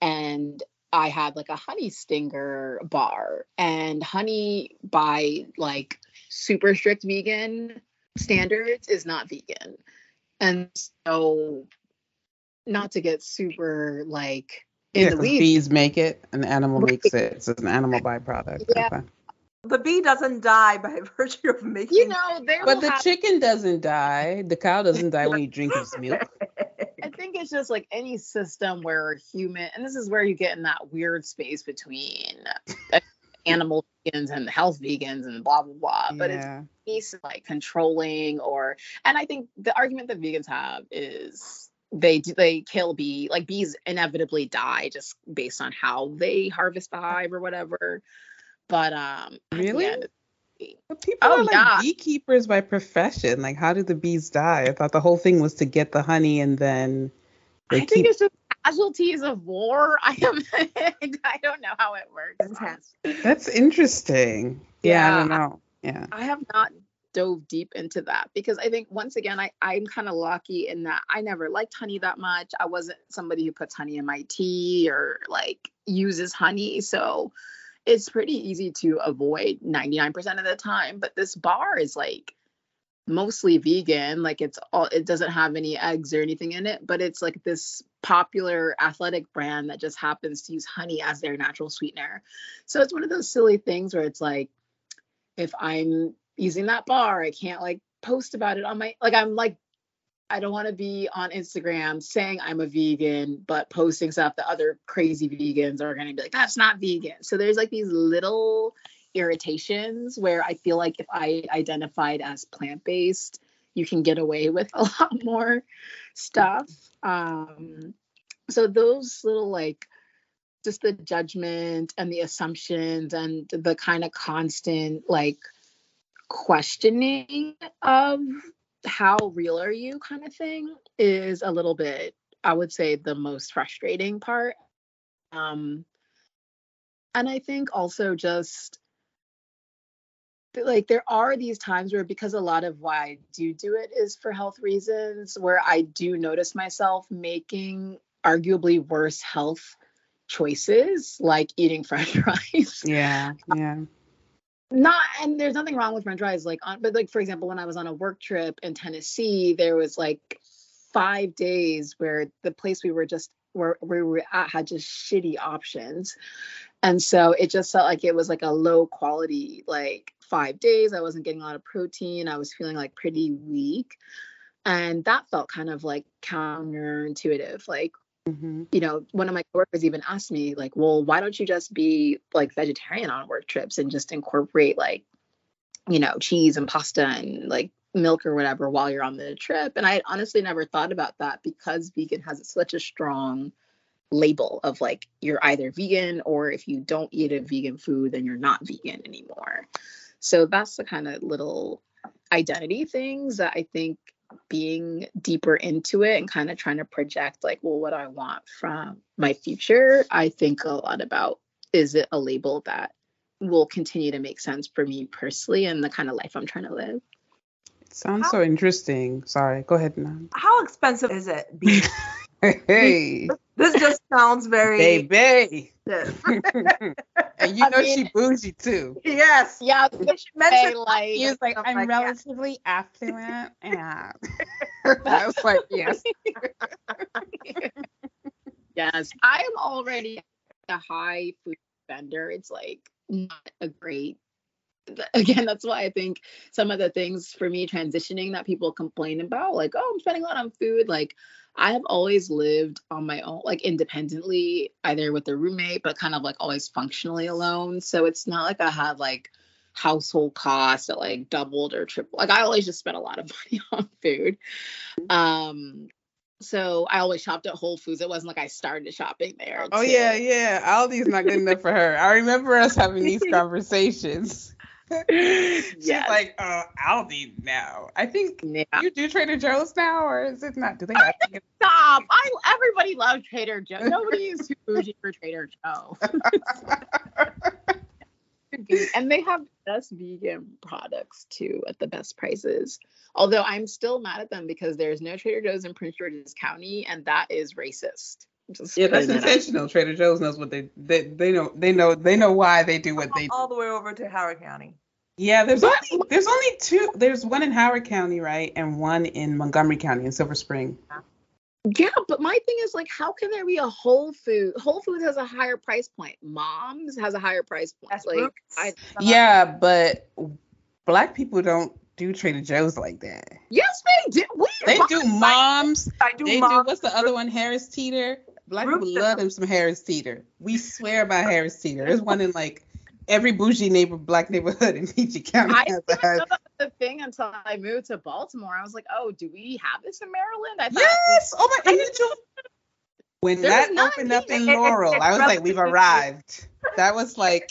and i had like a honey stinger bar and honey by like super strict vegan standards is not vegan and so, not to get super like in yeah, the weeds. Bees make it, an animal makes it. It's an animal byproduct. Yeah. Okay. The bee doesn't die by virtue of making. You know, but the have... chicken doesn't die. The cow doesn't die when you drink its milk. I think it's just like any system where human, and this is where you get in that weird space between uh, animal vegans and health vegans and blah blah blah. But yeah. it's like controlling or and I think the argument that vegans have is they do, they kill bee like bees inevitably die just based on how they harvest the hive or whatever. But um really. But people oh, are like yeah. beekeepers by profession. Like, how did the bees die? I thought the whole thing was to get the honey and then. I keep... think it's just casualties of war. I am I don't know how it works. That's interesting. Yeah, yeah, I don't know. Yeah. I have not dove deep into that because I think once again I I'm kind of lucky in that I never liked honey that much. I wasn't somebody who puts honey in my tea or like uses honey. So it's pretty easy to avoid 99% of the time, but this bar is like mostly vegan like it's all it doesn't have any eggs or anything in it but it's like this popular athletic brand that just happens to use honey as their natural sweetener. So it's one of those silly things where it's like if i'm using that bar i can't like post about it on my like i'm like i don't want to be on instagram saying i'm a vegan but posting stuff that other crazy vegans are going to be like that's not vegan so there's like these little irritations where I feel like if I identified as plant based, you can get away with a lot more stuff. Um, so those little like just the judgment and the assumptions and the kind of constant like questioning of how real are you kind of thing is a little bit i would say the most frustrating part um and i think also just like there are these times where because a lot of why I do do it is for health reasons where I do notice myself making arguably worse health choices like eating french fries. Yeah. Yeah. Not and there's nothing wrong with french fries like on but like for example when I was on a work trip in Tennessee there was like 5 days where the place we were just where, where we were at had just shitty options. And so it just felt like it was like a low quality like five days. I wasn't getting a lot of protein. I was feeling like pretty weak. And that felt kind of like counterintuitive. Like, mm-hmm. you know, one of my coworkers even asked me, like, well, why don't you just be like vegetarian on work trips and just incorporate like, you know, cheese and pasta and like milk or whatever while you're on the trip? And I honestly never thought about that because vegan has such a strong label of like you're either vegan or if you don't eat a vegan food then you're not vegan anymore so that's the kind of little identity things that I think being deeper into it and kind of trying to project like, well, what do I want from my future, I think a lot about is it a label that will continue to make sense for me personally and the kind of life I'm trying to live. It sounds how, so interesting. Sorry, go ahead now. How expensive is it? hey. This just sounds very baby. and you know mean, she bougie too. Yes. Yeah. She mentioned like he was like, I'm like relatively that. affluent. Yeah. I was like, yes. yes. I am already a high food spender. It's like not a great again, that's why I think some of the things for me transitioning that people complain about, like, oh, I'm spending a lot on food, like I have always lived on my own, like independently, either with a roommate, but kind of like always functionally alone. So it's not like I had like household costs that like doubled or tripled. Like I always just spent a lot of money on food. Um, so I always shopped at Whole Foods. It wasn't like I started shopping there. Oh yeah, yeah. Aldi's not good enough for her. I remember us having these conversations. She's yes. like, uh, Aldi now. I think yeah. you do Trader Joe's now, or is it not? Do they Stop. I everybody loves Trader Joe. Nobody is too bougie for Trader Joe. and they have best vegan products too at the best prices. Although I'm still mad at them because there's no Trader Joe's in Prince George's County, and that is racist. Just yeah, that's intentional. Out. Trader Joe's knows what they they they know they know they know why they do what they do. all the way over to Howard County. Yeah, there's only there's only two. There's one in Howard County, right, and one in Montgomery County in Silver Spring. Yeah, but my thing is like, how can there be a Whole Food? Whole Foods has a higher price point. Mom's has a higher price point. That's like, I, yeah, but black people don't do Trader Joe's like that. Yes, they do. We, they do moms. I do. They moms. do. What's the other one? Harris Teeter. Black people love them some Harris Teeter. We swear by Harris Teeter. There's one in like every bougie neighbor, black neighborhood in PG County. I didn't know the thing until I moved to Baltimore. I was like, oh, do we have this in Maryland? I thought, yes. Oh my angel. When that opened up in Laurel, I was like, we've arrived. That was like.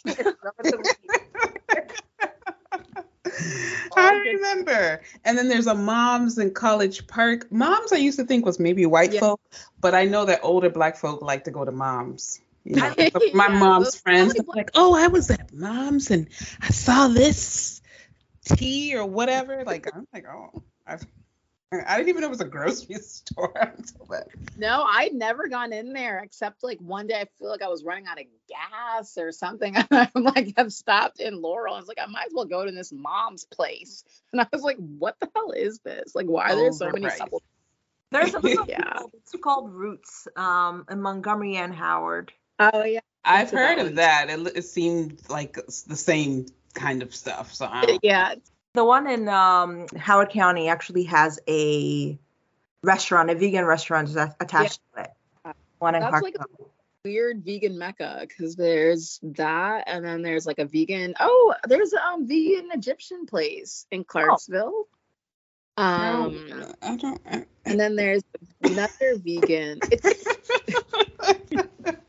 I oh, remember. And then there's a Moms in College Park. Moms, I used to think was maybe white yeah. folk, but I know that older black folk like to go to Moms. You know, my yeah, mom's friends like, oh, I was at mom's and I saw this tea or whatever. Like, I'm like, oh, I've, I didn't even know it was a grocery store until that. No, I'd never gone in there except like one day I feel like I was running out of gas or something. I'm like, I've stopped in Laurel. I was like, I might as well go to this mom's place. And I was like, what the hell is this? Like, why are there so many supplements? There's a little yeah. it's called Roots um, in Montgomery and Howard. Oh yeah, I've heard of that. It, it seemed like the same kind of stuff. So I yeah, the one in um, Howard County actually has a restaurant, a vegan restaurant attached yeah. to it. One in That's like weird vegan mecca because there's that, and then there's like a vegan. Oh, there's a um, vegan Egyptian place in Clarksville. Um, No, I don't. I, and then there's another vegan. It's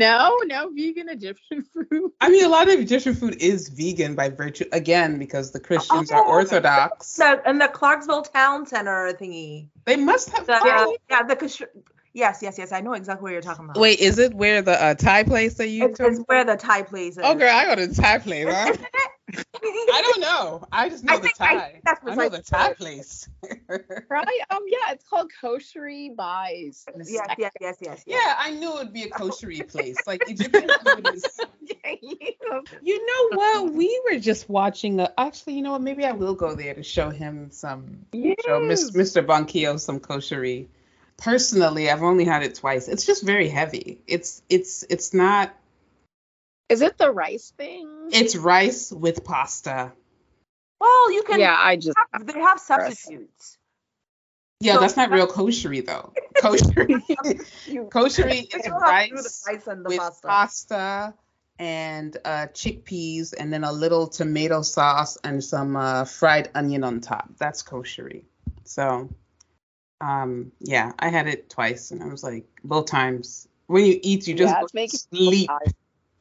no, no vegan Egyptian food. I mean, a lot of Egyptian food is vegan by virtue, again, because the Christians are Oh. Orthodox. The, and the Clarksville Town Center thingy. They must have. The, Really? yeah, the Kash- yes, yes, yes. I know exactly what you're talking about. Wait, is it where the uh, Thai place that you it's, it's where the Thai place is. Oh, girl, I go to the Thai place. Huh? I don't know. I just know I the think- I Thai. think that's I know the precisely Thai place. Right? Um, yeah, it's called Koshery Buys. yes, yes, yes, yes, yes. yeah, I knew it'd be a koshery place. Like Egyptian food is. You know what? We were just watching. A, actually, you know what? Maybe I will go there to show him some. Show Miss, Mr. Bonkio some koshery. Personally, I've only had it twice. It's just very heavy. It's it's it's not. Is it the rice thing? It's rice with pasta. Well, you can. yeah, I just have- they have substitutes. Yeah, So- that's not real koshery though. Koshery, You- koshery is don't have to do the rice rice and the with pasta. pasta. and uh, chickpeas, and then a little tomato sauce and some uh, fried onion on top. That's koshery. So, um, yeah, I had it twice, and I was like, both times. When you eat, you just Yeah, go it's making to sleep.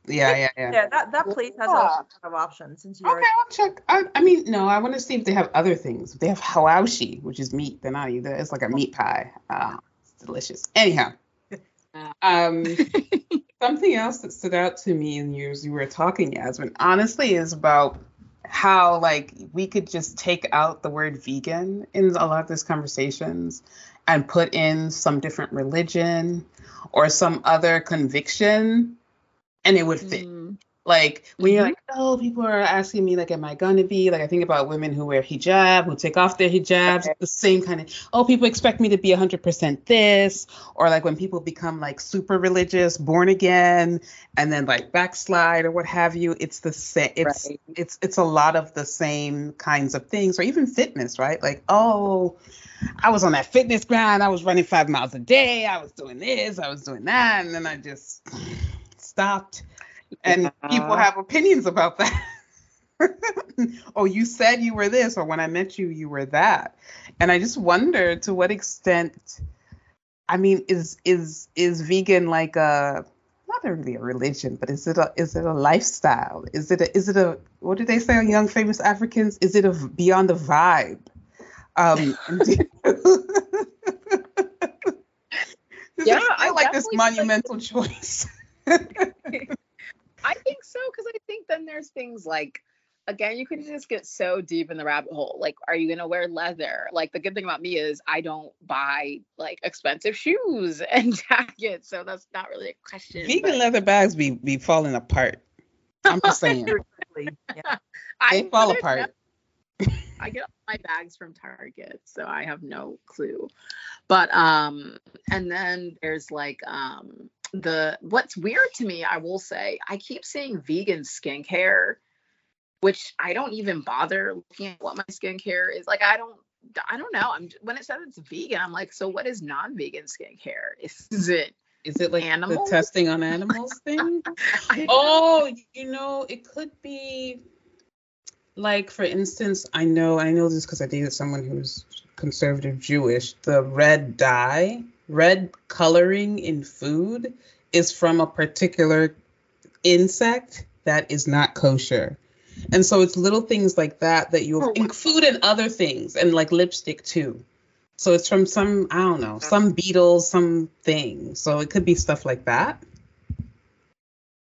Yeah, yeah, yeah. Yeah, that, that place has a lot of options since you're Okay, I'll check. I, I mean, no, I want to see if they have other things. If they have hawashi, which is meat, then I either. It's like a meat pie. Uh, it's delicious. Anyhow, um, something else that stood out to me in years you were talking, Yasmin, honestly, is about how like we could just take out the word vegan in a lot of these conversations and put in some different religion or some other conviction, and it would fit. Mm. Like when you're Mhm. like, oh, people are asking me, like, am I gonna be? Like, I think about women who wear hijab, who take off their hijabs, the same kind of, oh, people expect me to be 100% this, or like when people become like super religious, born again, and then like backslide or what have you. It's the same. It's Right. it's it's a lot of the same kinds of things, or even fitness, right? Like, oh, I was on that fitness grind. I was running five miles a day. I was doing this. I was doing that, and then I just stopped and people have opinions about that. oh, you said you were this, or when I met you, you were that. And I just wonder to what extent, I mean, is is is vegan like a not really a religion, but is it a is it a lifestyle? Is it a is it a what do they say on Young Famous Africans? Is it a beyond a vibe? Um, Yeah, I like this like- monumental choice. I think so because I think then there's things like again you could just get so deep in the rabbit hole. Like, are you gonna wear leather? Like the good thing about me is I don't buy like expensive shoes and jackets, so that's not really a question. Vegan but leather bags be be falling apart. I'm just saying yeah. they I fall apart. I get all my bags from Target, so I have no clue. But um, and then there's like um the what's weird to me, I will say, I keep seeing vegan skincare, which I don't even bother looking at what my skincare is. Like I don't I don't know. I'm when it says it's vegan, I'm like, so what is non-vegan skincare? Is it Is it like Animals? the testing on animals thing? Oh, you know, it could be like, for instance, I know, I know this because I dated someone who's conservative Jewish. The red dye, red coloring in food is from a particular insect that is not kosher. And so it's little things like that that you'll Oh, in food and other things, and like lipstick too. So it's from some, I don't know, some beetles, some thing. So it could be stuff like that.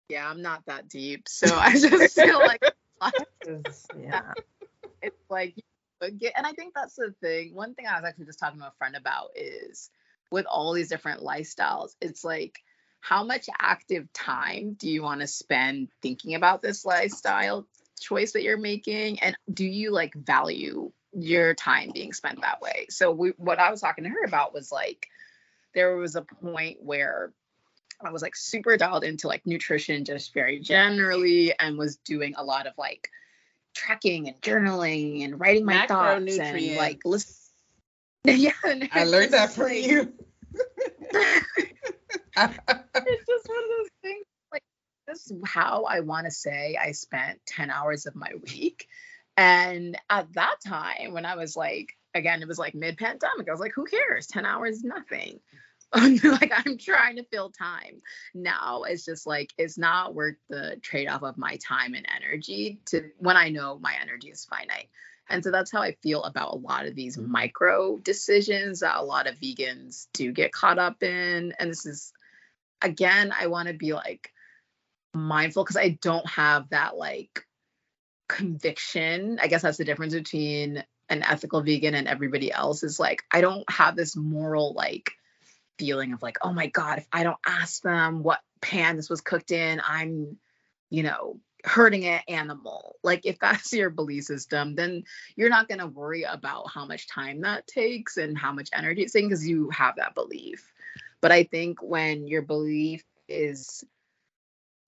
yeah, I'm not that deep. So I just feel like It's- yeah. it's like and I think that's the thing. One thing I was actually just talking to a friend about is with all these different lifestyles, it's like how much active time do you want to spend thinking about this lifestyle choice that you're making? And do you like value your time being spent that way? So we, what i was talking to her about was like there was a point where i was like super dialed into like nutrition just very generally and was doing a lot of like tracking and journaling and writing my thoughts and like listen yeah I learned that from you. It's just from like- you. it's that's how I want to say I spent 10 hours of my week. And at that time, when I was like, again, it was like mid pandemic, I was like, who cares? 10 hours, nothing. like I'm trying to fill time. Now it's just like it's not worth the trade-off of my time and energy to when I know my energy is finite. And so that's how I feel about a lot of these mm-hmm. micro decisions that a lot of vegans do get caught up in. And this is again, I want to be like mindful because I don't have that like conviction. I guess that's the difference between an ethical vegan and everybody else is like I don't have this moral like feeling of like, oh my God, if I don't ask them what pan this was cooked in, I'm, you know, hurting an animal. Like if that's your belief system, then you're not going to worry about how much time that takes and how much energy it's taking because you have that belief. But I think when your belief is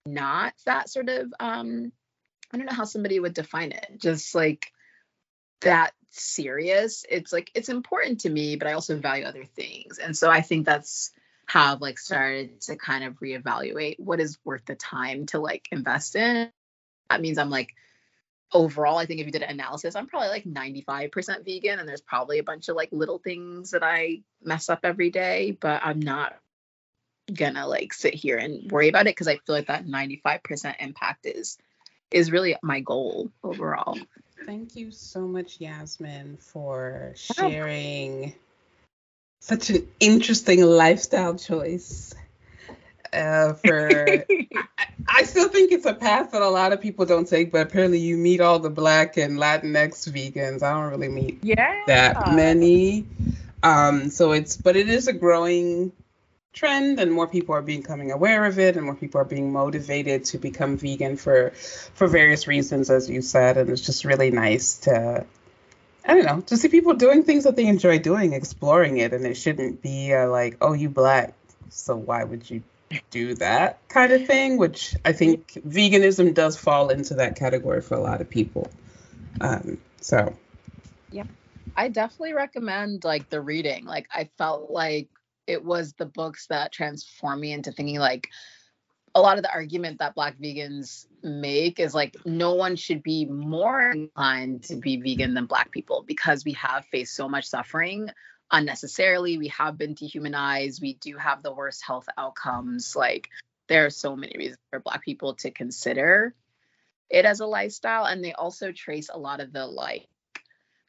not that sort of um I don't know how somebody would define it. Just like that serious it's like it's important to me but i also value other things and so i think that's how I've like started to kind of reevaluate what is worth the time to like invest in that means i'm like overall i think if you did an analysis i'm probably like 95% vegan and there's probably a bunch of like little things that i mess up every day but i'm not gonna like sit here and worry about it because i feel like that 95% impact is is really my goal overall Thank you so much, Yasmin, for oh. sharing such an interesting lifestyle choice. Uh, for I, I, still think it's a path that a lot of people don't take, but apparently you meet all the Black and Latinx vegans. I don't really meet yeah. that many. Um, so it's but it is a growing trend and more people are becoming aware of it and more people are being motivated to become vegan for for various reasons as you said and it's just really nice to I don't know to see people doing things that they enjoy doing exploring it and it shouldn't be uh, like oh you black so why would you do that kind of thing which I think veganism does fall into that category for a lot of people. Um, so. Yeah. I definitely recommend like the reading. Like I felt like it was the books that transformed me into thinking like a lot of the argument that black vegans make is like no one should be more inclined to be vegan than black people because we have faced so much suffering unnecessarily. We have been dehumanized. We do have the worst health outcomes. Like there are so many reasons for black people to consider it as a lifestyle and they also trace a lot of the like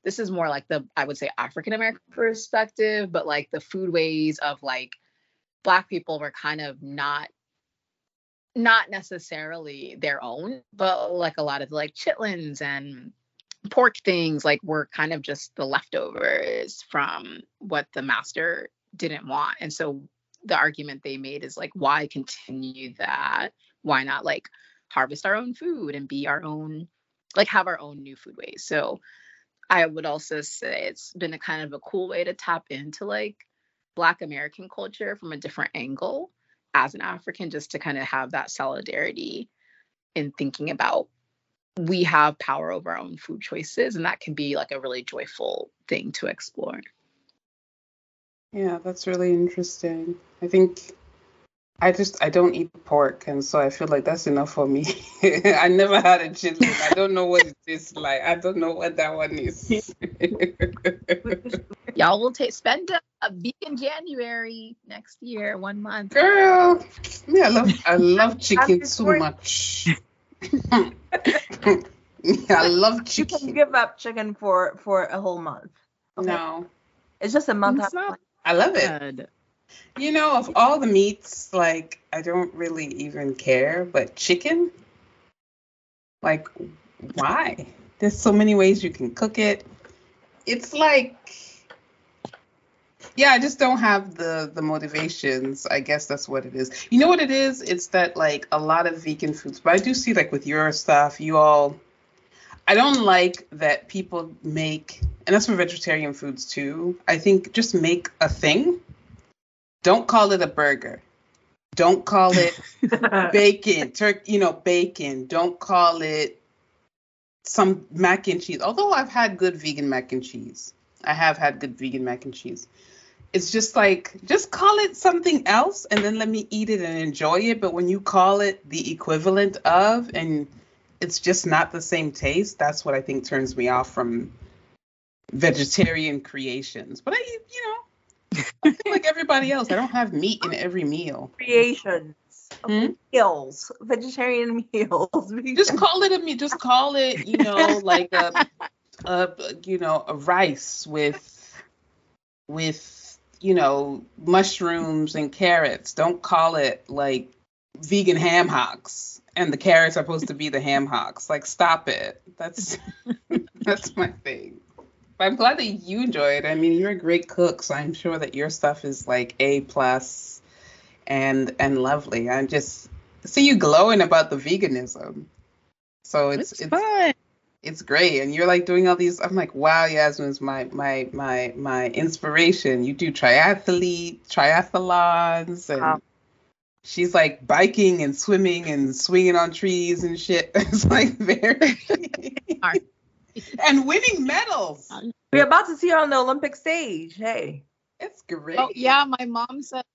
this is more like the I would say African American perspective, but like the foodways of like black people were kind of not not necessarily their own, but like a lot of like chitlins and pork things like were kind of just the leftovers from what the master didn't want. And so the argument they made is like why continue that? Why not like harvest our own food and be our own like have our own new food ways? So I would also say it's been a kind of a cool way to tap into like Black American culture from a different angle as an African, just to kind of have that solidarity in thinking about we have power over our own food choices, and that can be like a really joyful thing to explore. Yeah, that's really interesting. I think I just I don't eat pork, and so I feel like that's enough for me. I never had a chitlin. I don't know what it tastes like. I don't know what that one is. Y'all will take spend a, a vegan January next year, one month. Girl, yeah, I love I love chicken so much. Yeah, I love chicken. You can give up chicken for for a whole month. Okay? No, it's just a month. I love it. You know, of all the meats, like I don't really even care, but chicken, like why? There's so many ways you can cook it. It's like yeah, I just don't have the the motivations. I guess that's what it is. You know what it is? It's that like a lot of vegan foods, but I do see like with your stuff, you all I don't like that people make and that's for vegetarian foods too. I think just make a thing don't call it a burger. Don't call it bacon, turkey, you know, bacon. Don't call it some mac and cheese. Although I've had good vegan mac and cheese. I have had good vegan mac and cheese. It's just like just call it something else and then let me eat it and enjoy it but when you call it the equivalent of and it's just not the same taste that's what i think turns me off from vegetarian creations but i you know i feel like everybody else i don't have meat in every meal Creations. Hmm? Meals. Vegetarian meals. just call it a meat just call it you know like a, a you know a rice with with you know mushrooms and carrots. Don't call it like vegan ham hocks and the carrots are supposed to be the ham hocks. Like stop it. That's that's my thing. But i'm glad that you enjoy it. I mean you're a great cook so i'm sure that your stuff is like a plus and and lovely. I just see you glowing about the veganism. So it's It's, it's fun. It's great. And you're like doing all these i'm like wow yasmin's my my my my inspiration. You do triathlete triathlons and Wow. she's like biking and swimming and swinging on trees and shit. It's like very and winning medals. We're about to see her on the Olympic stage. Hey. it's great. Oh yeah, my mom said we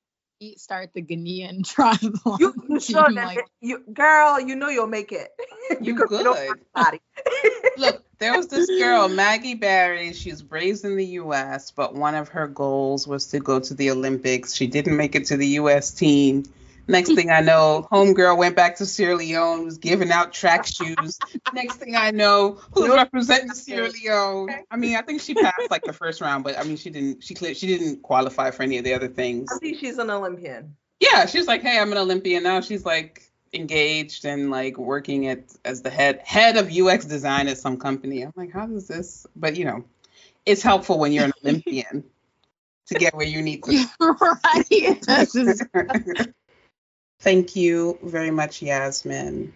start the Ghanaian triathlon. You, you team, sure that like, you girl, you know you'll make it. You could good. body. Look, there was this girl, Maggie Barrie. She was raised in the U.S., but one of her goals was to go to the Olympics. She didn't make it to the U.S. team. Next thing I know, homegirl went back to Sierra Leone, was giving out track shoes. Next thing I know, who's representing Sierra Leone? I mean, I think she passed like the first round, but I mean, she didn't. She clear, she didn't qualify for any of the other things. I think she's an Olympian. Yeah, she's like, "Hey, I'm an Olympian now." She's like engaged and like working at as the head head of UX design at some company. I'm like, how does this? But you know, it's helpful when you're an Olympian to get where you need to. right. Thank you very much, Yasmin.